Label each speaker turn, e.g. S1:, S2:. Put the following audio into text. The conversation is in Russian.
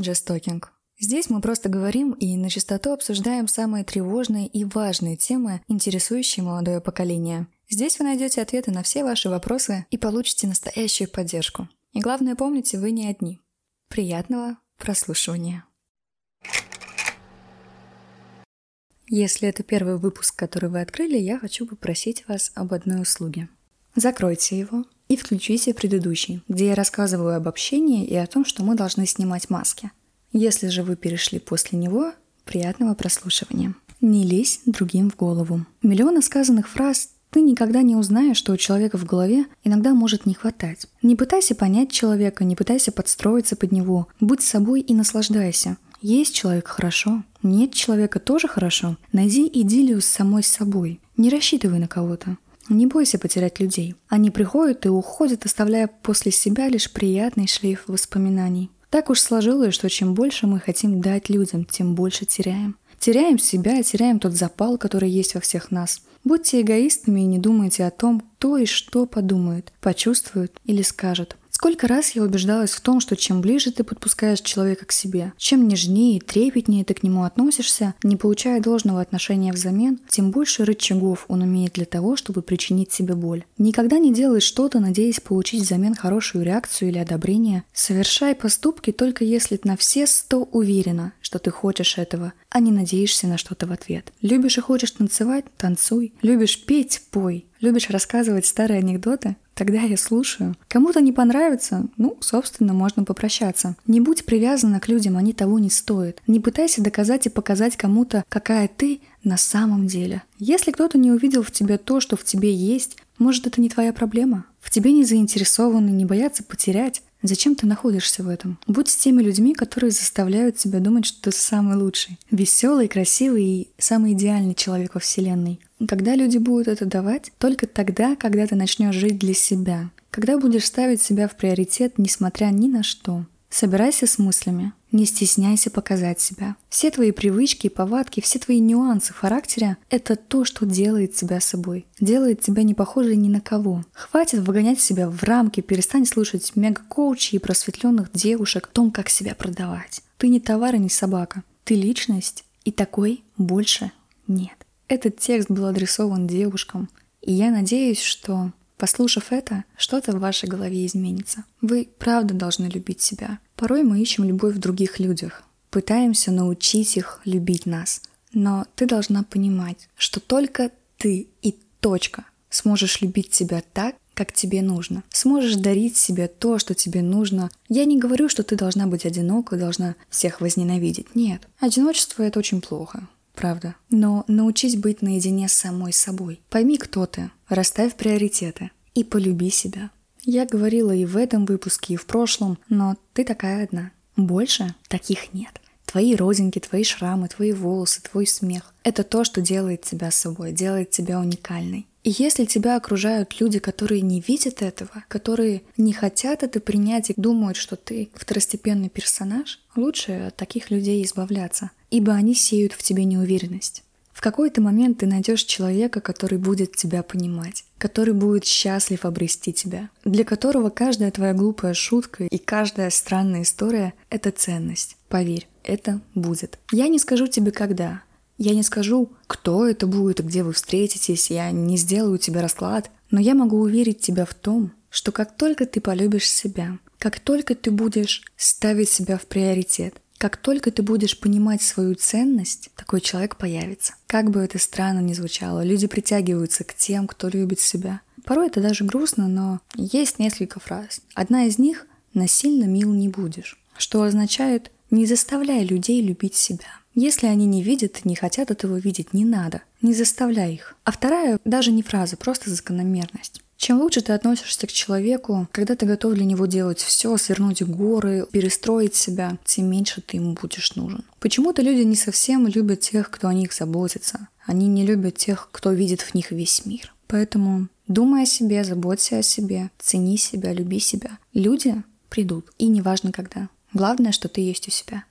S1: Talking. Здесь мы просто говорим и на чистоту обсуждаем самые тревожные и важные темы, интересующие молодое поколение. Здесь вы найдете ответы на все ваши вопросы и получите настоящую поддержку. И главное, помните, вы не одни. Приятного прослушивания. Если это первый выпуск, который вы открыли, я хочу попросить вас об одной услуге. Закройте его и включите предыдущий, где я рассказываю об общении и о том, что мы должны снимать маски. Если же вы перешли после него, приятного прослушивания. Не лезь другим в голову. Миллионы сказанных фраз ты никогда не узнаешь, что у человека в голове иногда может не хватать. Не пытайся понять человека, не пытайся подстроиться под него. Будь собой и наслаждайся. Есть человек хорошо, нет человека тоже хорошо. Найди идиллию с самой собой. Не рассчитывай на кого-то. Не бойся потерять людей. Они приходят и уходят, оставляя после себя лишь приятный шлейф воспоминаний. Так уж сложилось, что чем больше мы хотим дать людям, тем больше теряем. Теряем себя, теряем тот запал, который есть во всех нас. Будьте эгоистами и не думайте о том, кто и что подумает, почувствует или скажет. Сколько раз я убеждалась в том, что чем ближе ты подпускаешь человека к себе, чем нежнее и трепетнее ты к нему относишься, не получая должного отношения взамен, тем больше рычагов он умеет для того, чтобы причинить себе боль. Никогда не делай что-то, надеясь получить взамен хорошую реакцию или одобрение. Совершай поступки только если на все сто уверена, что ты хочешь этого, а не надеешься на что-то в ответ. Любишь и хочешь танцевать – танцуй. Любишь петь – пой. Любишь рассказывать старые анекдоты? Тогда я слушаю. Кому-то не понравится, ну, собственно, можно попрощаться. Не будь привязана к людям, они того не стоят. Не пытайся доказать и показать кому-то, какая ты на самом деле. Если кто-то не увидел в тебе то, что в тебе есть, может, это не твоя проблема? В тебе не заинтересованы, не боятся потерять. Зачем ты находишься в этом? Будь с теми людьми, которые заставляют тебя думать, что ты самый лучший, веселый, красивый и самый идеальный человек во Вселенной. Когда люди будут это давать, только тогда, когда ты начнешь жить для себя, когда будешь ставить себя в приоритет, несмотря ни на что. Собирайся с мыслями, не стесняйся показать себя. Все твои привычки и повадки, все твои нюансы в характере – это то, что делает тебя собой. Делает тебя не похожей ни на кого. Хватит выгонять себя в рамки, перестань слушать мега-коучей и просветленных девушек о том, как себя продавать. Ты не товар и не собака. Ты личность, и такой больше нет. Этот текст был адресован девушкам, и я надеюсь, что Послушав это, что-то в вашей голове изменится. Вы правда должны любить себя. Порой мы ищем любовь в других людях, пытаемся научить их любить нас. Но ты должна понимать, что только ты и точка сможешь любить себя так, как тебе нужно. Сможешь дарить себе то, что тебе нужно. Я не говорю, что ты должна быть одинокой, должна всех возненавидеть. Нет. Одиночество — это очень плохо правда. Но научись быть наедине с самой собой. Пойми, кто ты, расставь приоритеты и полюби себя. Я говорила и в этом выпуске, и в прошлом, но ты такая одна. Больше таких нет. Твои родинки, твои шрамы, твои волосы, твой смех — это то, что делает тебя собой, делает тебя уникальной. И если тебя окружают люди, которые не видят этого, которые не хотят это принять и думают, что ты второстепенный персонаж, лучше от таких людей избавляться, ибо они сеют в тебе неуверенность. В какой-то момент ты найдешь человека, который будет тебя понимать, который будет счастлив обрести тебя, для которого каждая твоя глупая шутка и каждая странная история — это ценность. Поверь, это будет. Я не скажу тебе когда, я не скажу, кто это будет где вы встретитесь, я не сделаю тебе расклад, но я могу уверить тебя в том, что как только ты полюбишь себя, как только ты будешь ставить себя в приоритет, как только ты будешь понимать свою ценность, такой человек появится. Как бы это странно ни звучало, люди притягиваются к тем, кто любит себя. Порой это даже грустно, но есть несколько фраз. Одна из них «насильно мил не будешь», что означает «не заставляй людей любить себя». Если они не видят не хотят этого видеть, не надо. Не заставляй их. А вторая даже не фраза, просто закономерность. Чем лучше ты относишься к человеку, когда ты готов для него делать все, свернуть горы, перестроить себя, тем меньше ты ему будешь нужен. Почему-то люди не совсем любят тех, кто о них заботится. Они не любят тех, кто видит в них весь мир. Поэтому думай о себе, заботься о себе, цени себя, люби себя. Люди придут, и неважно когда. Главное, что ты есть у себя.